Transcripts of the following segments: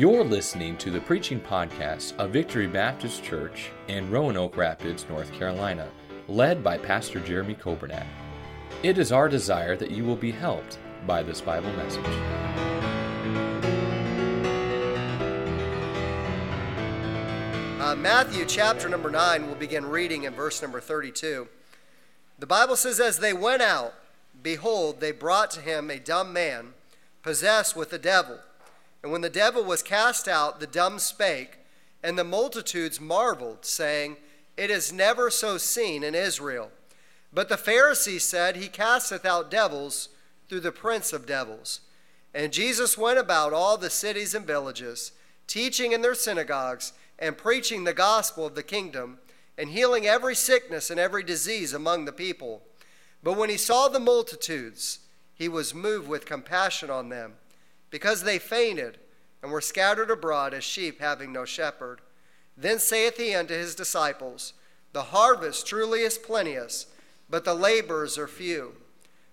You're listening to the preaching podcast of Victory Baptist Church in Roanoke Rapids, North Carolina, led by Pastor Jeremy Kobernat. It is our desire that you will be helped by this Bible message. Uh, Matthew chapter number 9, we'll begin reading in verse number 32. The Bible says, As they went out, behold, they brought to him a dumb man, possessed with the devil. And when the devil was cast out, the dumb spake, and the multitudes marveled, saying, It is never so seen in Israel. But the Pharisees said, He casteth out devils through the prince of devils. And Jesus went about all the cities and villages, teaching in their synagogues, and preaching the gospel of the kingdom, and healing every sickness and every disease among the people. But when he saw the multitudes, he was moved with compassion on them because they fainted and were scattered abroad as sheep having no shepherd. Then saith he unto his disciples, The harvest truly is plenteous, but the laborers are few.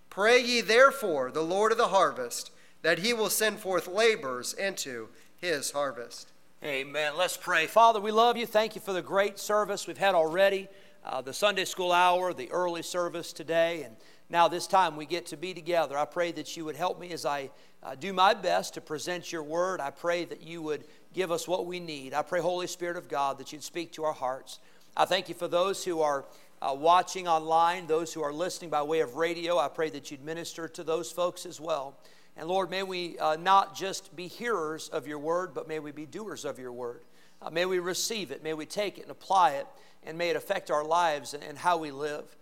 Pray ye therefore the Lord of the harvest, that he will send forth laborers into his harvest. Amen. Let's pray. Father, we love you. Thank you for the great service we've had already, uh, the Sunday school hour, the early service today, and now this time we get to be together. I pray that you would help me as I uh, do my best to present your word. I pray that you would give us what we need. I pray, Holy Spirit of God, that you'd speak to our hearts. I thank you for those who are uh, watching online, those who are listening by way of radio. I pray that you'd minister to those folks as well. And Lord, may we uh, not just be hearers of your word, but may we be doers of your word. Uh, may we receive it, may we take it and apply it, and may it affect our lives and, and how we live.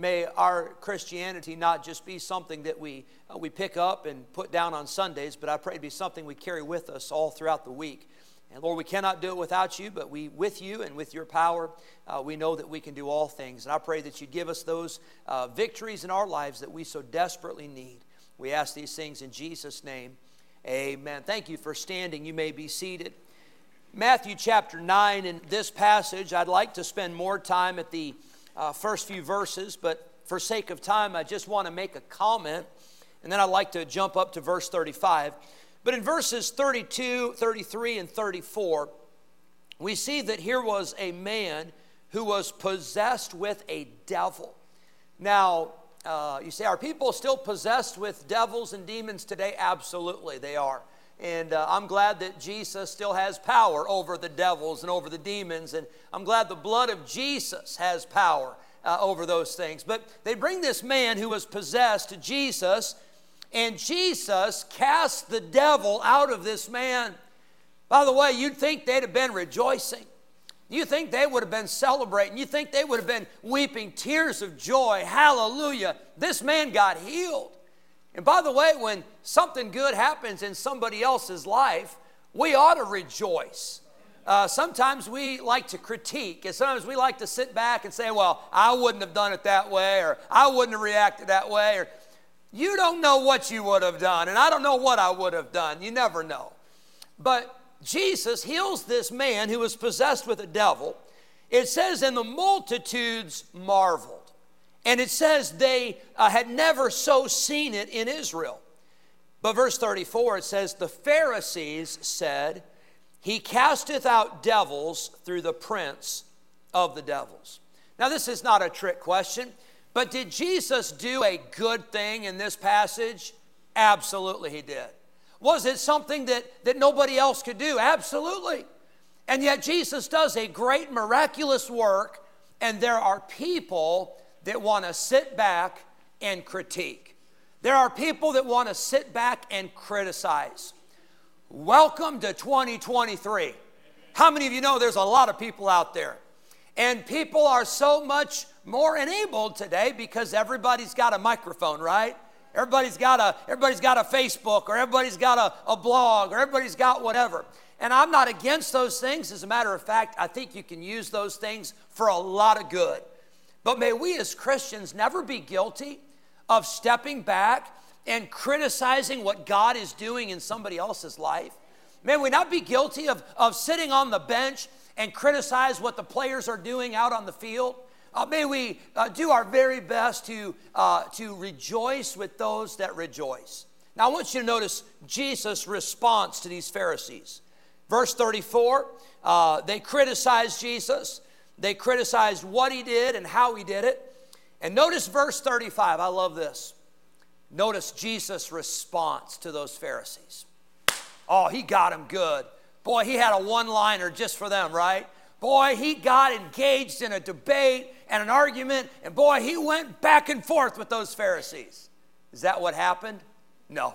May our Christianity not just be something that we, uh, we pick up and put down on Sundays, but I pray to be something we carry with us all throughout the week. And Lord, we cannot do it without you, but we, with you and with your power, uh, we know that we can do all things. And I pray that you give us those uh, victories in our lives that we so desperately need. We ask these things in Jesus' name. Amen. Thank you for standing. You may be seated. Matthew chapter 9, in this passage, I'd like to spend more time at the uh, first few verses, but for sake of time, I just want to make a comment, and then I'd like to jump up to verse 35. But in verses 32, 33, and 34, we see that here was a man who was possessed with a devil. Now, uh, you say, are people still possessed with devils and demons today? Absolutely, they are. And uh, I'm glad that Jesus still has power over the devils and over the demons. And I'm glad the blood of Jesus has power uh, over those things. But they bring this man who was possessed to Jesus, and Jesus cast the devil out of this man. By the way, you'd think they'd have been rejoicing. You think they would have been celebrating. You think they would have been weeping tears of joy. Hallelujah. This man got healed. And by the way, when something good happens in somebody else's life, we ought to rejoice. Uh, sometimes we like to critique, and sometimes we like to sit back and say, Well, I wouldn't have done it that way, or I wouldn't have reacted that way, or you don't know what you would have done, and I don't know what I would have done. You never know. But Jesus heals this man who was possessed with a devil. It says, And the multitudes marveled. And it says they uh, had never so seen it in Israel. But verse 34, it says, The Pharisees said, He casteth out devils through the prince of the devils. Now, this is not a trick question, but did Jesus do a good thing in this passage? Absolutely, he did. Was it something that, that nobody else could do? Absolutely. And yet, Jesus does a great miraculous work, and there are people that want to sit back and critique. There are people that want to sit back and criticize. Welcome to 2023. How many of you know there's a lot of people out there? And people are so much more enabled today because everybody's got a microphone, right? Everybody's got a, everybody's got a Facebook or everybody's got a, a blog or everybody's got whatever. And I'm not against those things. As a matter of fact, I think you can use those things for a lot of good. But may we as Christians never be guilty of stepping back and criticizing what God is doing in somebody else's life. May we not be guilty of, of sitting on the bench and criticize what the players are doing out on the field. Uh, may we uh, do our very best to, uh, to rejoice with those that rejoice. Now, I want you to notice Jesus' response to these Pharisees. Verse 34, uh, they criticize Jesus. They criticized what he did and how he did it. And notice verse 35. I love this. Notice Jesus' response to those Pharisees. Oh, he got him good. Boy, he had a one liner just for them, right? Boy, he got engaged in a debate and an argument, and boy, he went back and forth with those Pharisees. Is that what happened? No.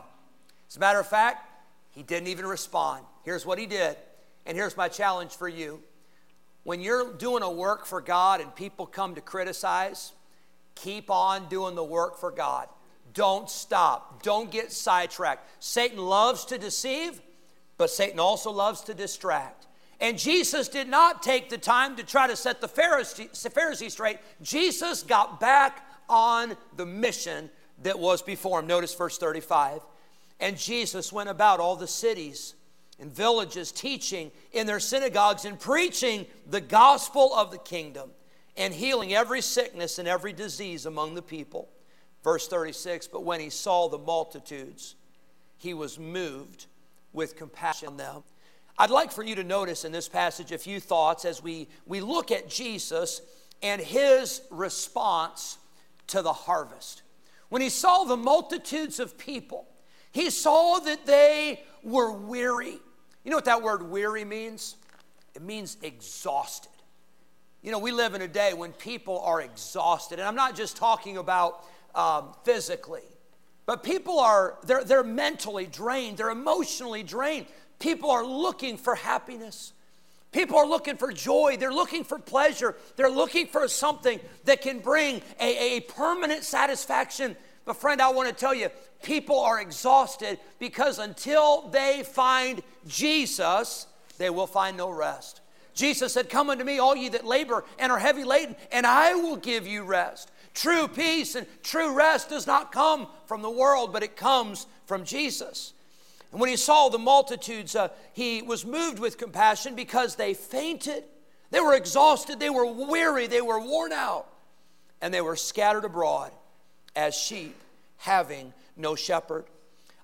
As a matter of fact, he didn't even respond. Here's what he did, and here's my challenge for you. When you're doing a work for God and people come to criticize, keep on doing the work for God. Don't stop. Don't get sidetracked. Satan loves to deceive, but Satan also loves to distract. And Jesus did not take the time to try to set the Pharisees straight. Jesus got back on the mission that was before him. Notice verse 35. And Jesus went about all the cities and villages, teaching in their synagogues and preaching the gospel of the kingdom and healing every sickness and every disease among the people. Verse 36 But when he saw the multitudes, he was moved with compassion on them. I'd like for you to notice in this passage a few thoughts as we, we look at Jesus and his response to the harvest. When he saw the multitudes of people, he saw that they were weary. You know what that word weary means? It means exhausted. You know, we live in a day when people are exhausted, and I'm not just talking about um, physically, but people are, they're, they're mentally drained, they're emotionally drained. People are looking for happiness. People are looking for joy. They're looking for pleasure. They're looking for something that can bring a, a permanent satisfaction. But, friend, I want to tell you, people are exhausted because until they find Jesus, they will find no rest. Jesus said, Come unto me, all ye that labor and are heavy laden, and I will give you rest. True peace and true rest does not come from the world, but it comes from Jesus. And when he saw the multitudes, uh, he was moved with compassion because they fainted. They were exhausted, they were weary, they were worn out, and they were scattered abroad as sheep having no shepherd.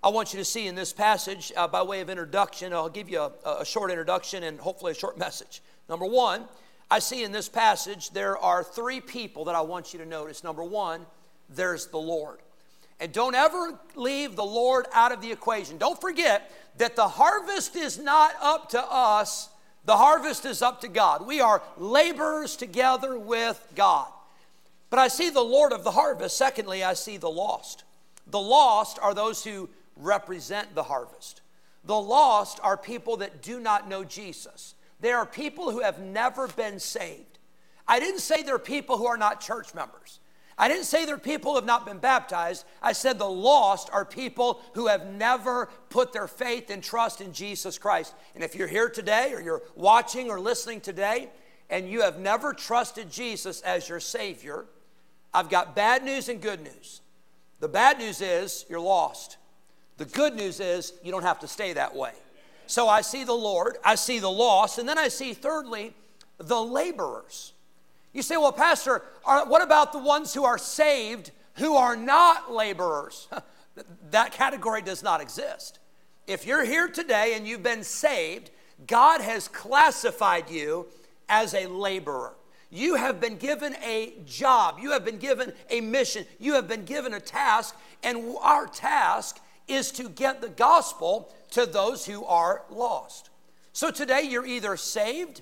I want you to see in this passage, uh, by way of introduction, I'll give you a, a short introduction and hopefully a short message. Number one, I see in this passage there are three people that I want you to notice. Number one, there's the Lord. And don't ever leave the Lord out of the equation. Don't forget that the harvest is not up to us, the harvest is up to God. We are laborers together with God. But I see the Lord of the harvest. Secondly, I see the lost. The lost are those who represent the harvest. The lost are people that do not know Jesus. They are people who have never been saved. I didn't say they're people who are not church members. I didn't say they're people who have not been baptized. I said the lost are people who have never put their faith and trust in Jesus Christ. And if you're here today or you're watching or listening today and you have never trusted Jesus as your Savior, I've got bad news and good news. The bad news is you're lost. The good news is you don't have to stay that way. So I see the Lord, I see the lost, and then I see, thirdly, the laborers. You say, well, Pastor, are, what about the ones who are saved who are not laborers? that category does not exist. If you're here today and you've been saved, God has classified you as a laborer. You have been given a job, you have been given a mission, you have been given a task, and our task is to get the gospel to those who are lost. So today you're either saved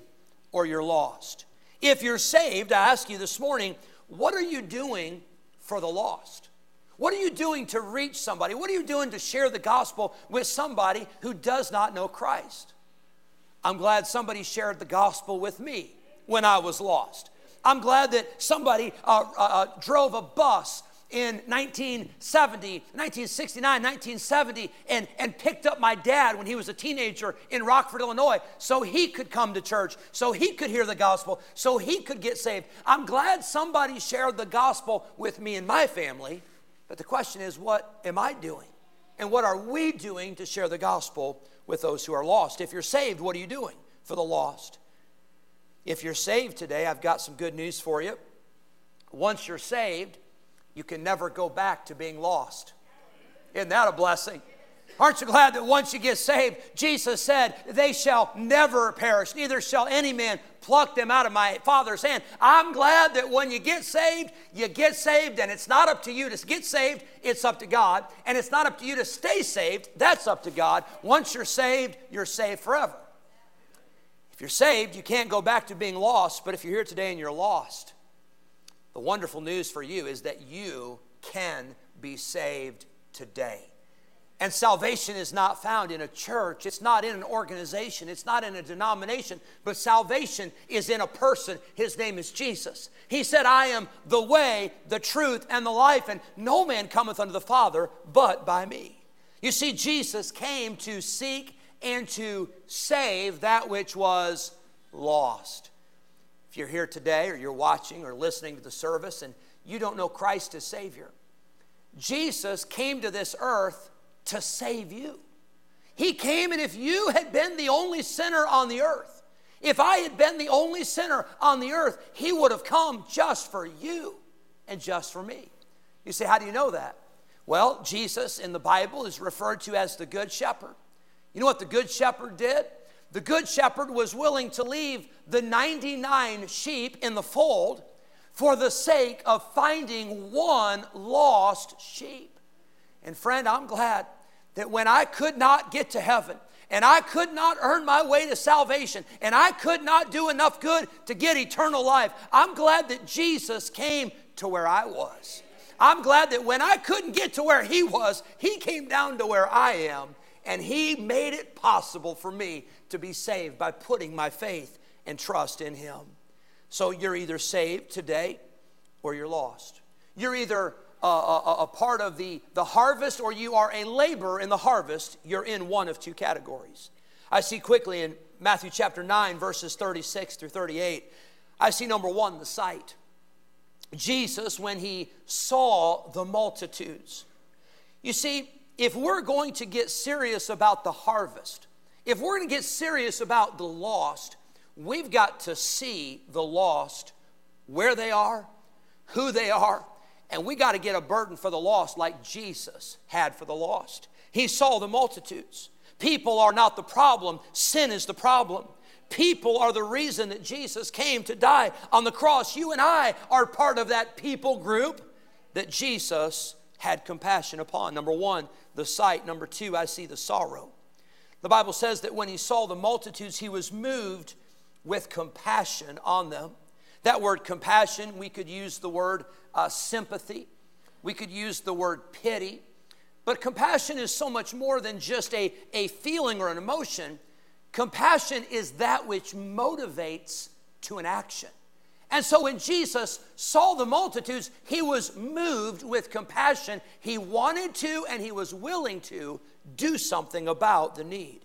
or you're lost. If you're saved, I ask you this morning, what are you doing for the lost? What are you doing to reach somebody? What are you doing to share the gospel with somebody who does not know Christ? I'm glad somebody shared the gospel with me when I was lost. I'm glad that somebody uh, uh, uh drove a bus in 1970, 1969, 1970, and, and picked up my dad when he was a teenager in Rockford, Illinois, so he could come to church, so he could hear the gospel, so he could get saved. I'm glad somebody shared the gospel with me and my family, but the question is, what am I doing? And what are we doing to share the gospel with those who are lost? If you're saved, what are you doing for the lost? If you're saved today, I've got some good news for you. Once you're saved, you can never go back to being lost. Isn't that a blessing? Aren't you glad that once you get saved, Jesus said, They shall never perish, neither shall any man pluck them out of my Father's hand. I'm glad that when you get saved, you get saved, and it's not up to you to get saved, it's up to God. And it's not up to you to stay saved, that's up to God. Once you're saved, you're saved forever. If you're saved, you can't go back to being lost, but if you're here today and you're lost, the wonderful news for you is that you can be saved today. And salvation is not found in a church, it's not in an organization, it's not in a denomination, but salvation is in a person. His name is Jesus. He said, I am the way, the truth, and the life, and no man cometh unto the Father but by me. You see, Jesus came to seek and to save that which was lost. If you're here today, or you're watching or listening to the service, and you don't know Christ as Savior, Jesus came to this earth to save you. He came, and if you had been the only sinner on the earth, if I had been the only sinner on the earth, He would have come just for you and just for me. You say, How do you know that? Well, Jesus in the Bible is referred to as the Good Shepherd. You know what the Good Shepherd did? The Good Shepherd was willing to leave the 99 sheep in the fold for the sake of finding one lost sheep. And friend, I'm glad that when I could not get to heaven, and I could not earn my way to salvation, and I could not do enough good to get eternal life. I'm glad that Jesus came to where I was. I'm glad that when I couldn't get to where He was, He came down to where I am, and He made it possible for me to be saved by putting my faith and trust in Him. So you're either saved today or you're lost. You're either a, a, a, part of the, the harvest or you are a laborer in the harvest, you're in one of two categories. I see quickly in Matthew chapter 9, verses 36 through 38, I see number one, the sight. Jesus, when he saw the multitudes. You see, if we're going to get serious about the harvest, if we're going to get serious about the lost, we've got to see the lost where they are, who they are, and we got to get a burden for the lost like Jesus had for the lost. He saw the multitudes. People are not the problem, sin is the problem. People are the reason that Jesus came to die on the cross. You and I are part of that people group that Jesus had compassion upon. Number one, the sight. Number two, I see the sorrow. The Bible says that when he saw the multitudes, he was moved with compassion on them. That word compassion, we could use the word uh, sympathy, we could use the word pity. But compassion is so much more than just a, a feeling or an emotion. Compassion is that which motivates to an action. And so when Jesus saw the multitudes, he was moved with compassion. He wanted to and he was willing to do something about the need.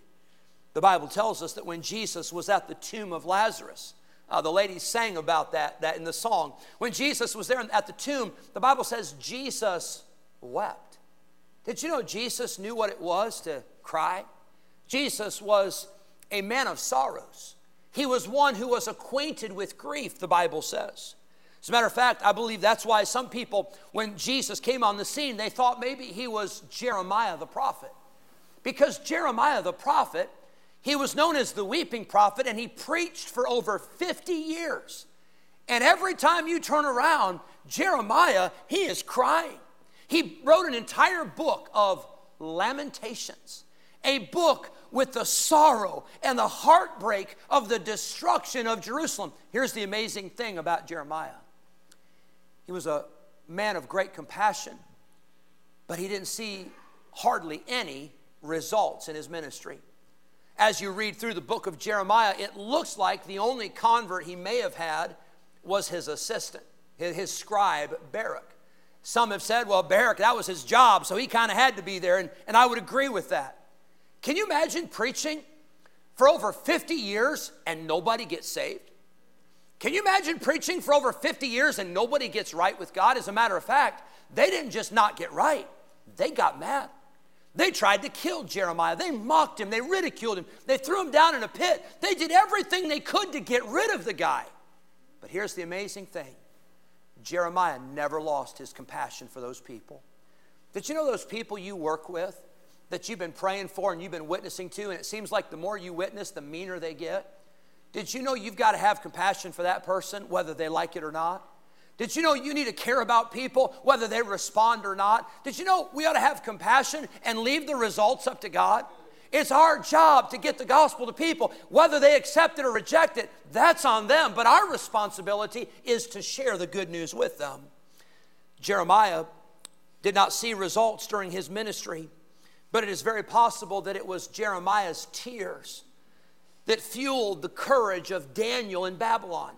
The Bible tells us that when Jesus was at the tomb of Lazarus, uh, the ladies sang about that, that in the song. When Jesus was there at the tomb, the Bible says Jesus wept. Did you know Jesus knew what it was to cry? Jesus was a man of sorrows. He was one who was acquainted with grief, the Bible says. As a matter of fact, I believe that's why some people, when Jesus came on the scene, they thought maybe he was Jeremiah the prophet. Because Jeremiah the prophet he was known as the weeping prophet, and he preached for over 50 years. And every time you turn around, Jeremiah, he is crying. He wrote an entire book of lamentations, a book with the sorrow and the heartbreak of the destruction of Jerusalem. Here's the amazing thing about Jeremiah he was a man of great compassion, but he didn't see hardly any results in his ministry as you read through the book of Jeremiah, it looks like the only convert he may have had was his assistant, his scribe, Baruch. Some have said, well, Baruch, that was his job, so he kind of had to be there, and, and I would agree with that. Can you imagine preaching for over 50 years and nobody gets saved? Can you imagine preaching for over 50 years and nobody gets right with God? As a matter of fact, they didn't just not get right, they got mad. They tried to kill Jeremiah. They mocked him. They ridiculed him. They threw him down in a pit. They did everything they could to get rid of the guy. But here's the amazing thing Jeremiah never lost his compassion for those people. Did you know those people you work with? That you've been praying for and you've been witnessing to, and it seems like the more you witness, the meaner they get? Did you know you've got to have compassion for that person, whether they like it or not? Did you know you need to care about people, whether they respond or not? Did you know we ought to have compassion and leave the results up to God? It's our job to get the gospel to people. Whether they accept it or reject it, that's on them. But our responsibility is to share the good news with them. Jeremiah did not see results during his ministry, but it is very possible that it was Jeremiah's tears that fueled the courage of Daniel in Babylon.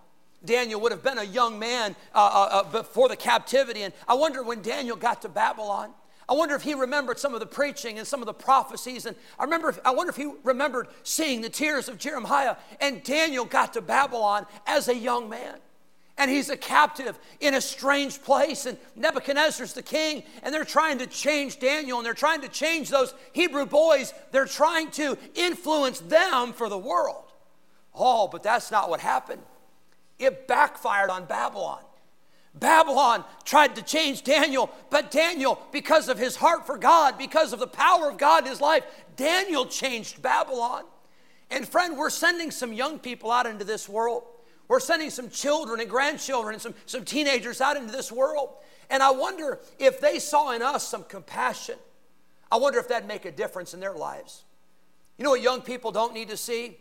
Daniel would have been a young man uh, uh, uh, before the captivity, and I wonder when Daniel got to Babylon. I wonder if he remembered some of the preaching and some of the prophecies. And I remember, I wonder if he remembered seeing the tears of Jeremiah. And Daniel got to Babylon as a young man. And he's a captive in a strange place. And Nebuchadnezzar's the king. And they're trying to change Daniel. And they're trying to change those Hebrew boys. They're trying to influence them for the world. Oh, but that's not what happened. It backfired on Babylon. Babylon tried to change Daniel, but Daniel, because of his heart for God, because of the power of God in his life, Daniel changed Babylon. And friend, we're sending some young people out into this world. We're sending some children and grandchildren and some, some teenagers out into this world. And I wonder if they saw in us some compassion. I wonder if that'd make a difference in their lives. You know what young people don't need to see?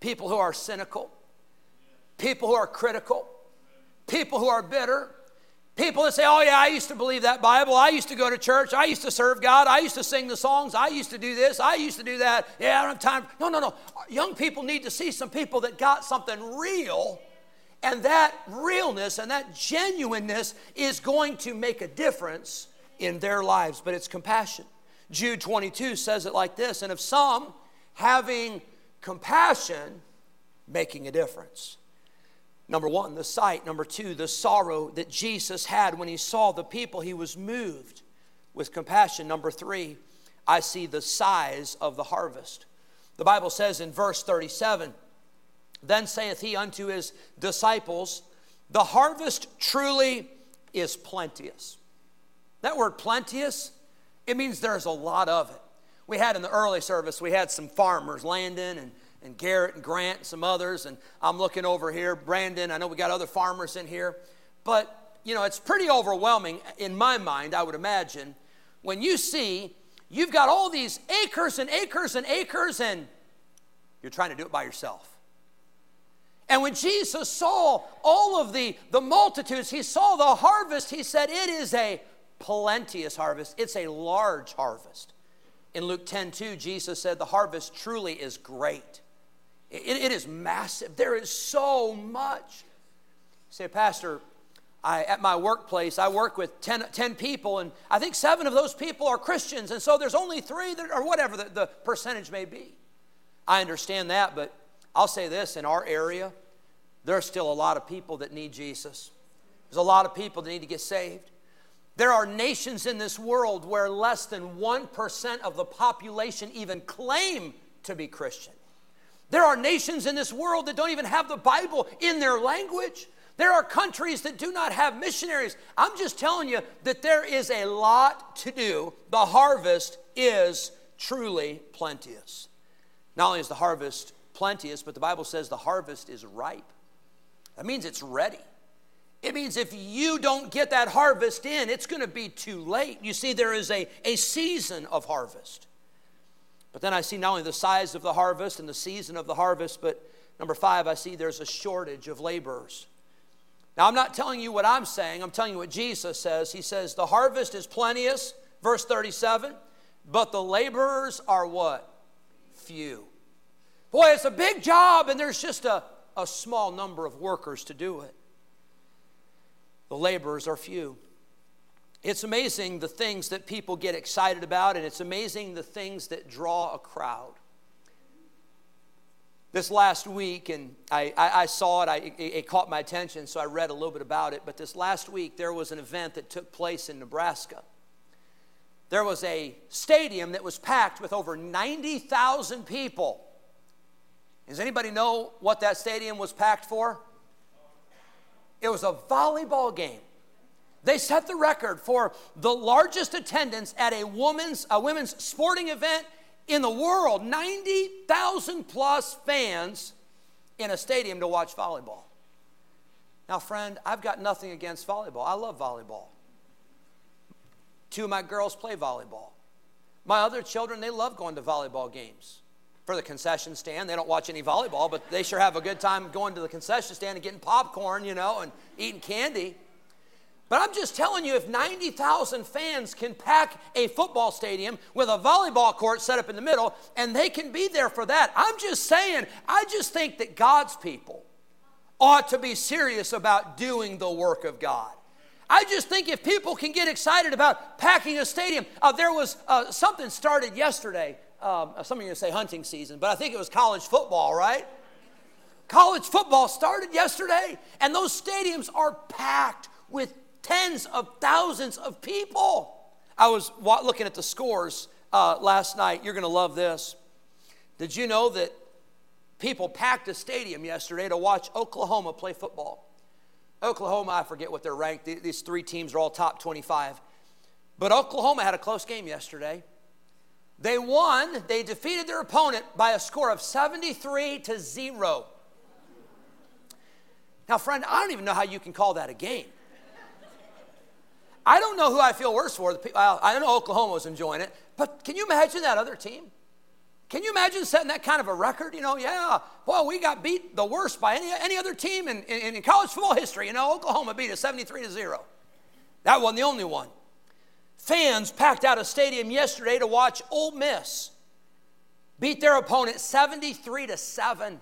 People who are cynical, people who are critical people who are bitter, people that say, Oh, yeah, I used to believe that Bible. I used to go to church. I used to serve God. I used to sing the songs. I used to do this. I used to do that. Yeah, I don't have time. No, no, no. Young people need to see some people that got something real. And that realness and that genuineness is going to make a difference in their lives. But it's compassion. Jude 22 says it like this And of some, having compassion, making a difference. Number one, the sight. Number two, the sorrow that Jesus had when he saw the people. He was moved with compassion. Number three, I see the size of the harvest. The Bible says in verse 37 Then saith he unto his disciples, The harvest truly is plenteous. That word plenteous, it means there's a lot of it. We had in the early service, we had some farmers, Landon and and Garrett and Grant and some others. And I'm looking over here, Brandon. I know we got other farmers in here. But, you know, it's pretty overwhelming in my mind, I would imagine, when you see you've got all these acres and acres and acres and you're trying to do it by yourself. And when Jesus saw all of the, the multitudes, he saw the harvest, he said, It is a plenteous harvest, it's a large harvest. In Luke 10 2, Jesus said, The harvest truly is great it, it is massive. There is so much. say, Pastor, I, at my workplace, I work with 10, 10, people, and I think seven of those people are Christians, and so there's only three, that, or whatever the, the percentage may be. I understand that, but I'll say this in our area, there's still a lot of people that need Jesus. There's a lot of people that need to get saved. There are nations in this world where less than 1% of the population even claim to be Christian. There are nations in this world that don't even have the Bible in their language. There are countries that do not have missionaries. I'm just telling you that there is a lot to do. The harvest is truly plenteous. Not only is the harvest plenteous, but the Bible says the harvest is ripe. That means it's ready. It means if you don't get that harvest in, it's going to be too late. You see, there is a, a season of harvest. But then I see not only the size of the harvest and the season of the harvest, but number five, I see there's a shortage of laborers. Now, I'm not telling you what I'm saying, I'm telling you what Jesus says. He says, The harvest is plenteous, verse 37, but the laborers are what? Few. Boy, it's a big job, and there's just a, a small number of workers to do it. The laborers are few. It's amazing the things that people get excited about, and it's amazing the things that draw a crowd. This last week, and I, I, I saw it, I, it, it caught my attention, so I read a little bit about it. But this last week, there was an event that took place in Nebraska. There was a stadium that was packed with over 90,000 people. Does anybody know what that stadium was packed for? It was a volleyball game. They set the record for the largest attendance at a women's, a women's sporting event in the world 90,000 plus fans in a stadium to watch volleyball. Now, friend, I've got nothing against volleyball. I love volleyball. Two of my girls play volleyball. My other children, they love going to volleyball games for the concession stand. They don't watch any volleyball, but they sure have a good time going to the concession stand and getting popcorn, you know, and eating candy. But I'm just telling you, if 90,000 fans can pack a football stadium with a volleyball court set up in the middle, and they can be there for that, I'm just saying, I just think that God's people ought to be serious about doing the work of God. I just think if people can get excited about packing a stadium, uh, there was uh, something started yesterday. Um, some of you say hunting season, but I think it was college football, right? College football started yesterday, and those stadiums are packed with tens of thousands of people. I was looking at the scores uh, last night. You're going to love this. Did you know that people packed a stadium yesterday to watch Oklahoma play football? Oklahoma, I forget what they're ranked. These three teams are all top 25. But Oklahoma had a close game yesterday. They won, they defeated their opponent by a score of 73 to 0. Now, friend, I don't even know how you can call that a game. I don't know who I feel worse for. I know Oklahoma was enjoying it, but can you imagine that other team? Can you imagine setting that kind of a record? You know, yeah, well, we got beat the worst by any, any other team in, in, in college football history. You know, Oklahoma beat us 73 to 0. That wasn't the only one. Fans packed out a stadium yesterday to watch Ole Miss beat their opponent 73 to 7.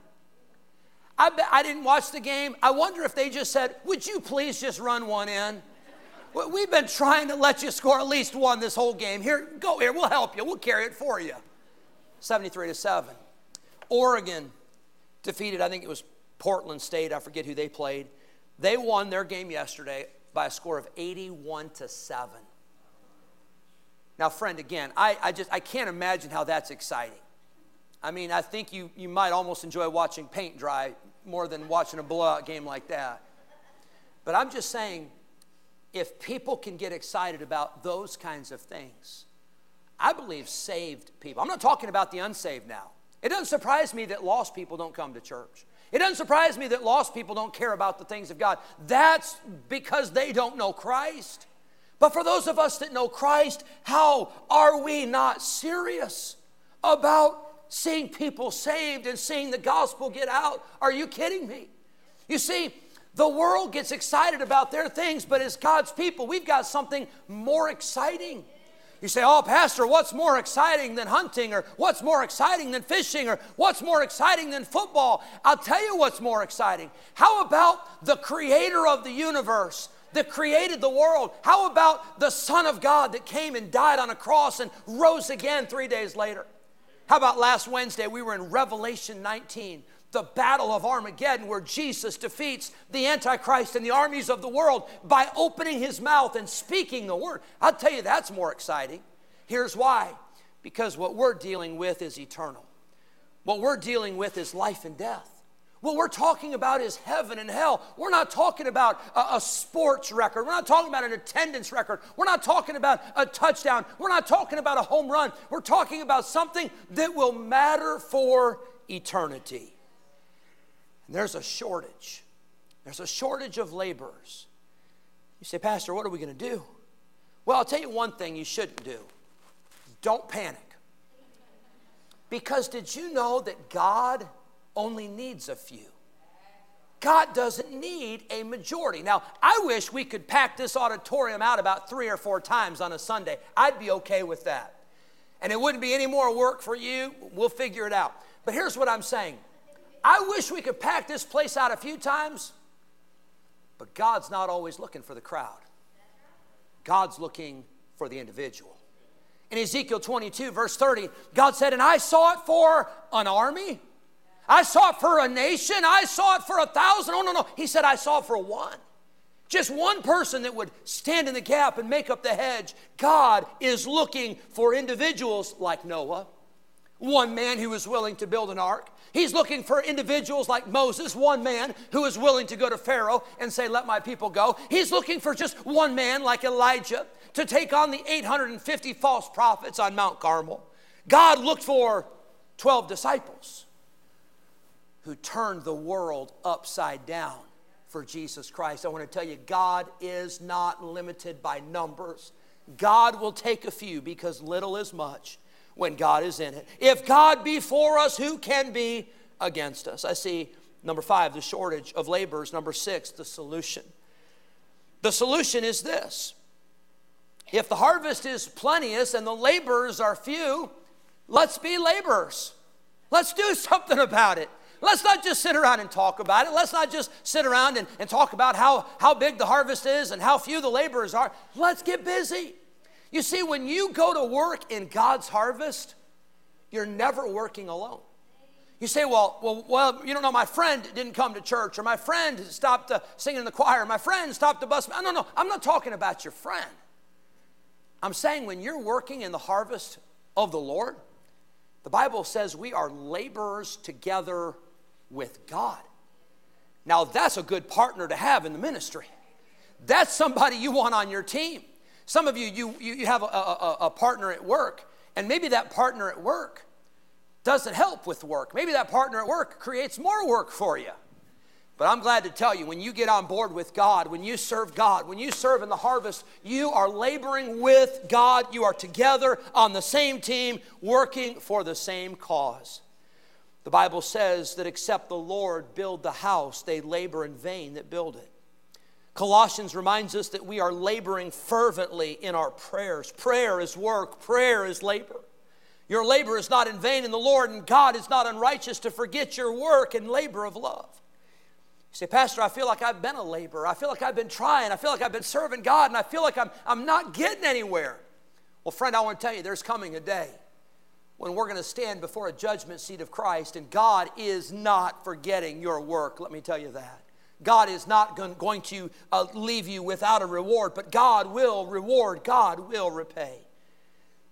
I, I didn't watch the game. I wonder if they just said, Would you please just run one in? We've been trying to let you score at least one this whole game. Here, go here. We'll help you. We'll carry it for you. 73 to 7. Oregon defeated, I think it was Portland State, I forget who they played. They won their game yesterday by a score of 81 to 7. Now, friend, again, I, I just I can't imagine how that's exciting. I mean, I think you, you might almost enjoy watching paint dry more than watching a blowout game like that. But I'm just saying, if people can get excited about those kinds of things, I believe saved people. I'm not talking about the unsaved now. It doesn't surprise me that lost people don't come to church. It doesn't surprise me that lost people don't care about the things of God. That's because they don't know Christ. But for those of us that know Christ, how are we not serious about seeing people saved and seeing the gospel get out? Are you kidding me? You see, the world gets excited about their things, but as God's people, we've got something more exciting. You say, Oh, Pastor, what's more exciting than hunting? Or what's more exciting than fishing? Or what's more exciting than football? I'll tell you what's more exciting. How about the creator of the universe? That created the world? How about the Son of God that came and died on a cross and rose again three days later? How about last Wednesday? We were in Revelation 19 the battle of Armageddon, where Jesus defeats the Antichrist and the armies of the world by opening his mouth and speaking the word. I'll tell you, that's more exciting. Here's why because what we're dealing with is eternal, what we're dealing with is life and death. What we're talking about is heaven and hell. We're not talking about a, a, sports record. We're not talking about an attendance record. We're not talking about a touchdown. We're not talking about a home run. We're talking about something that will matter for eternity. And there's a shortage. There's a shortage of laborers. You say, Pastor, what are we going to do? Well, I'll tell you one thing you shouldn't do don't panic. Because did you know that God only needs a few? God doesn't need a majority. Now, I wish we could pack this auditorium out about three or four times on a Sunday. I'd be okay with that. And it wouldn't be any more work for you. We'll figure it out. But here's what I'm saying I wish we could pack this place out a few times, but God's not always looking for the crowd. God's looking for the individual. In Ezekiel 22, verse 30, God said, And I saw it for an army. I saw it for a nation. I saw it for a thousand. Oh, no, no. He said, I saw it for one. Just one person that would stand in the gap and make up the hedge. God is looking for individuals like Noah, one man who was willing to build an ark. He's looking for individuals like Moses, one man who is willing to go to Pharaoh and say, Let my people go. He's looking for just one man like Elijah to take on the 850 false prophets on Mount Carmel. God looked for 12 disciples who turned the world upside down for Jesus Christ. I want to tell you, God is not limited by numbers. God will take a few because little is much when God is in it. If God be for us, who can be against us? I see number five, the shortage of laborers. Number six, the solution. The solution is this if the harvest is plenteous and the laborers are few, let's be laborers. Let's do something about it. Let's not just sit around and talk about it. Let's not just sit around and, and talk about how, how big the harvest is and how few the laborers are. Let's get busy. You see, when you go to work in God's harvest, you're never working alone. You say, well, well, well, you don't know, my friend didn't come to church, or my friend stopped uh, singing in the choir, my friend stopped the bus. No, no, no, I'm not talking about your friend. I'm saying when you're working in the harvest of the Lord, the Bible says we are laborers together with God. Now, that's a good partner to have in the ministry. That's somebody you want on your team. Some of you, you, you have a, a, a partner at work, and maybe that partner at work doesn't help with work. Maybe that partner at work creates more work for you. But I'm glad to tell you, when you get on board with God, when you serve God, when you serve in the harvest, you are laboring with God. You are together on the same team, working for the same cause. The Bible says that except the Lord build the house, they labor in vain that build it. Colossians reminds us that we are laboring fervently in our prayers. Prayer is work, prayer is labor. Your labor is not in vain in the Lord, and God is not unrighteous to forget your work and labor of love. You say, Pastor, I feel like I've been a laborer. I feel like I've been trying. I feel like I've been serving God, and I feel like I'm, I'm not getting anywhere. Well, friend, I want to tell you, there's coming a day when we're going to stand before a judgment seat of Christ, and God is not forgetting your work. Let me tell you that. God is not going to uh, leave you without a reward, but God will reward, God will repay.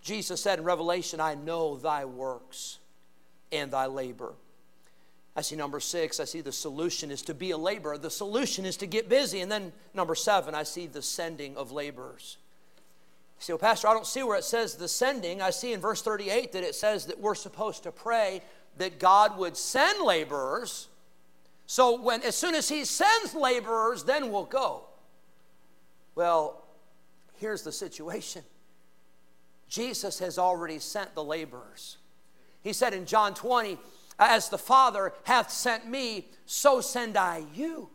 Jesus said in Revelation, I know thy works and thy labor. I see number six, I see the solution is to be a laborer. The solution is to get busy. And then number seven, I see the sending of laborers. Say, well, Pastor, I don't see where it says the sending. I see in verse 38 that it says that we're supposed to pray that God would send laborers. So when as soon as he sends laborers, then we'll go. Well, here's the situation. Jesus has already sent the laborers. He said in John 20, as the Father hath sent me, so send I you.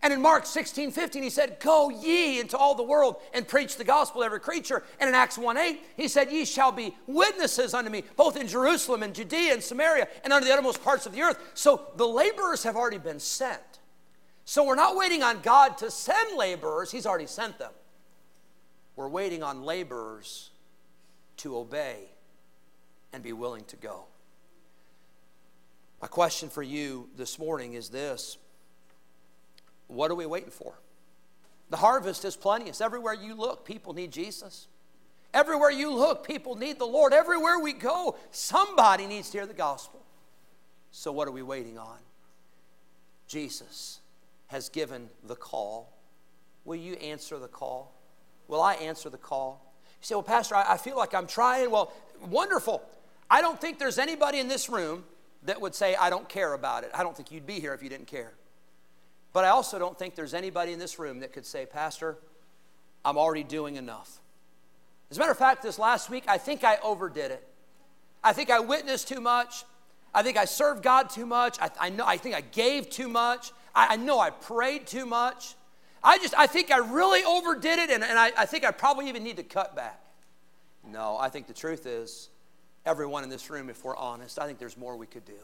And in Mark 16, 15, he said, Go ye into all the world and preach the gospel to every creature. And in Acts 1 8, he said, Ye shall be witnesses unto me, both in Jerusalem and Judea and Samaria and unto the uttermost parts of the earth. So the laborers have already been sent. So we're not waiting on God to send laborers, He's already sent them. We're waiting on laborers to obey and be willing to go. My question for you this morning is this what are we waiting for? The harvest is plenteous. Everywhere you look, people need Jesus. Everywhere you look, people need the Lord. Everywhere we go, somebody needs to hear the gospel. So, what are we waiting on? Jesus has given the call. Will you answer the call? Will I answer the call? You say, Well, Pastor, I, I feel like I'm trying. Well, wonderful. I don't think there's anybody in this room that would say, I don't care about it. I don't think you'd be here if you didn't care. But I also don't think there's anybody in this room that could say, Pastor, I'm already doing enough. As a matter of fact, this last week, I think I overdid it. I think I witnessed too much. I think I served God too much. I, I know, I think I gave too much. I, I, know I prayed too much. I just, I think I really overdid it, and, and I, I think I probably even need to cut back. No, I think the truth is, everyone in this room, if we're honest, I think there's more we could do.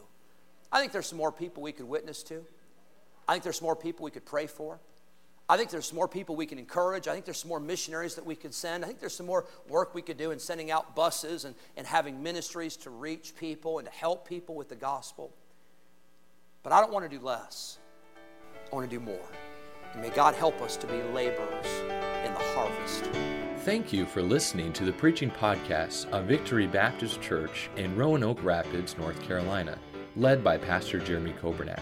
I think there's some more people we could witness to. I think there's more people we could pray for. I think there's more people we can encourage. I think there's some more missionaries that we could send. I think there's some more work we could do in sending out buses and, and having ministries to reach people and to help people with the gospel. But I don't want to do less. I want to do more. And may God help us to be laborers in the harvest. Thank you for listening to the preaching podcast of Victory Baptist Church in Roanoke Rapids, North Carolina, led by Pastor Jeremy Kobernat.